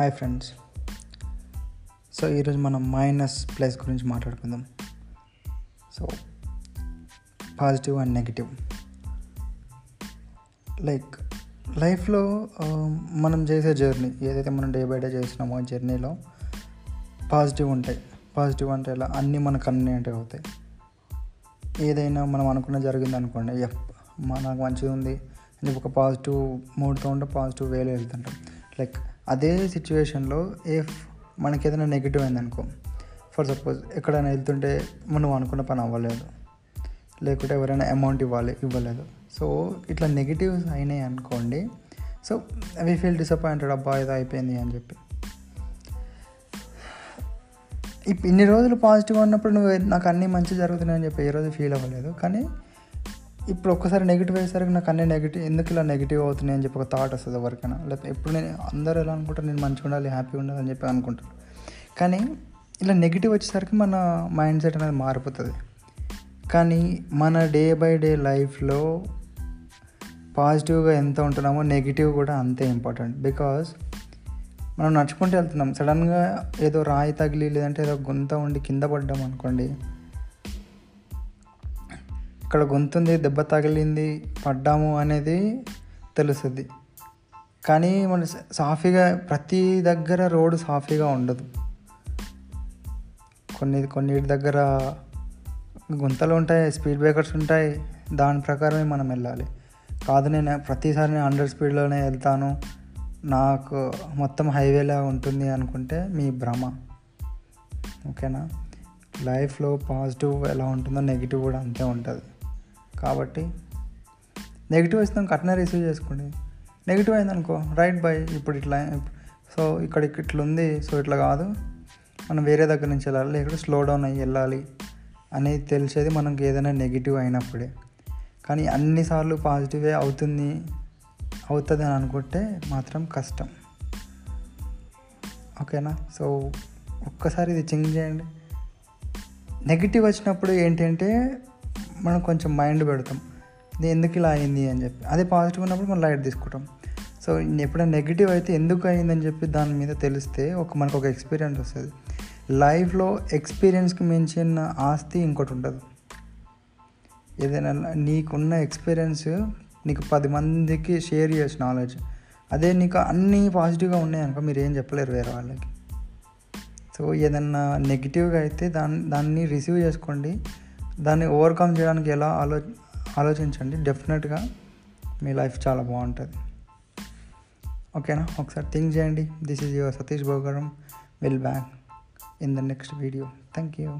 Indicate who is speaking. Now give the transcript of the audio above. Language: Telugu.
Speaker 1: Hi friends. సో ఈరోజు మనం మైనస్ ప్లస్ గురించి మాట్లాడుకుందాం. So positive and negative. Like లైఫ్లో మనం చేసే జర్నీ ఏదైతే మనం డే బై డే చేస్తున్నామో ఆ జర్నీలో పాజిటివ్ ఉంటాయి. పాజిటివ్ అంటే ఇలా అన్నీ మనకు కన్వీనియంట్ అవుతాయి. ఏదైనా మనం అనుకున్న జరిగింది అనుకోండి ఎఫ్ నాకు మంచిగా ఉంది అని ఒక పాజిటివ్ మూడ్తో ఉంటే పాజిటివ్ వేలో వెళ్తుంటాం. లైక్ అదే సిచ్యువేషన్లో ఇఫ్ మనకి ఏదైనా నెగిటివ్ అయిందనుకో ఫర్ సపోజ్ ఎక్కడైనా వెళ్తుంటే మనం అనుకున్న పని అవ్వలేదు లేకుంటే ఎవరైనా అమౌంట్ ఇవ్వాలి ఇవ్వలేదు. సో ఇట్లా నెగిటివ్స్ అయినాయి అనుకోండి సో వీ ఫీల్ డిసప్పాయింటెడ్ అబ్బా ఇది అయిపోయింది అని చెప్పి. ఇప్ ఇన్ని రోజులు పాజిటివ్గా ఉన్నప్పుడు నువ్వు నాకు అన్నీ మంచి జరుగుతున్నాయని చెప్పి ఏ రోజు ఫీల్ అవ్వలేదు. కానీ ఇప్పుడు ఒక్కసారి నెగిటివ్ అయ్యేసరికి నాకు అన్ని నెగిటివ్ ఎందుకు ఇలా నెగిటివ్ అవుతున్నాయి అని చెప్పి ఒక థాట్ వస్తుంది ఎవరికైనా. లేకపోతే ఎప్పుడు నేను అందరూ ఎలా అనుకుంటారు? నేను మంచిగా ఉండాలి హ్యాపీగా ఉండాలి అని చెప్పి అనుకుంటాను కానీ ఇలా నెగిటివ్ వచ్చేసరికి మన మైండ్ సెట్ అనేది మారిపోతుంది. కానీ మన డే బై డే లైఫ్లో పాజిటివ్గా ఎంత ఉంటున్నామో నెగిటివ్ కూడా అంతే ఇంపార్టెంట్ బికాజ్ మనం నడుచుకుంటూ వెళ్తున్నాం. సడన్గా ఏదో రాయి తగిలి లేదంటే ఏదో గుంత ఉండి కింద పడ్డాం అనుకోండి ఇక్కడ గొంతుంది దెబ్బ తగిలింది పడ్డాము అనేది తెలుస్తుంది. కానీ మన సాఫీగా ప్రతి దగ్గర రోడ్డు సాఫీగా ఉండదు. కొన్ని కొన్నిటి దగ్గర గుంతలు ఉంటాయి స్పీడ్ బ్రేకర్స్ ఉంటాయి దాని ప్రకారమే మనం వెళ్ళాలి. కాదు నేను ప్రతిసారి నేను హండ్రెడ్ స్పీడ్లోనే వెళ్తాను. నాకు మొత్తం హైవేలా ఉంటుంది అనుకుంటే మీ భ్రమ. ఓకేనా? లైఫ్లో పాజిటివ్ ఎలా ఉంటుందో నెగిటివ్ కూడా అంతే ఉంటుంది. కాబట్టి నెగిటివ్ వచ్చిందాం కట్న రిసీవ్ చేసుకోండి. నెగిటివ్ అయిందనుకో రైట్ బై ఇప్పుడు ఇట్లా సో ఇక్కడ ఇట్లా ఉంది సో ఇట్లా కాదు. మనం వేరే దగ్గర నుంచి వెళ్ళాలి లేకపోతే స్లో డౌన్ అయ్యి వెళ్ళాలి అనేది తెలిసేది మనకి ఏదైనా నెగిటివ్ అయినప్పుడే. కానీ అన్నిసార్లు పాజిటివే అవుతుంది అవుతుంది అని అనుకుంటే మాత్రం కష్టం. ఓకేనా సో ఒక్కసారి ఇది చేంజ్ చేయండి. నెగిటివ్ వచ్చినప్పుడు ఏంటంటే మనం కొంచెం మైండ్ పెడతాం. ఇది ఎందుకు ఇలా అయింది? అని చెప్పి. అదే పాజిటివ్ ఉన్నప్పుడు మనం లైట్ తీసుకుంటాం. సో ఎప్పుడైనా నెగిటివ్ అయితే ఎందుకు అయిందని చెప్పి దాని మీద తెలిస్తే ఒక మనకు ఒక ఎక్స్పీరియన్స్ వస్తుంది. లైఫ్లో ఎక్స్పీరియన్స్కి మించిన ఆస్తి ఇంకోటి ఉండదు. ఏదైనా నీకున్న ఎక్స్పీరియన్స్ నీకు పది మందికి షేర్ చేసి నాలెడ్జ్. అదే నీకు అన్నీ పాజిటివ్గా ఉన్నాయనుకో మీరు ఏం చెప్పలేరు వేరే వాళ్ళకి. సో ఏదన్నా నెగిటివ్గా అయితే దాన్ని దాన్ని రిసీవ్ చేసుకోండి. దాన్ని ఓవర్కమ్ చేయడానికి ఎలా ఆలో ఆలోచించండి. డెఫినెట్గా మీ లైఫ్ చాలా బాగుంటుంది. ఓకేనా ఒకసారి థింక్ చేయండి. This is your Satish Bogaram will back in the next video thank you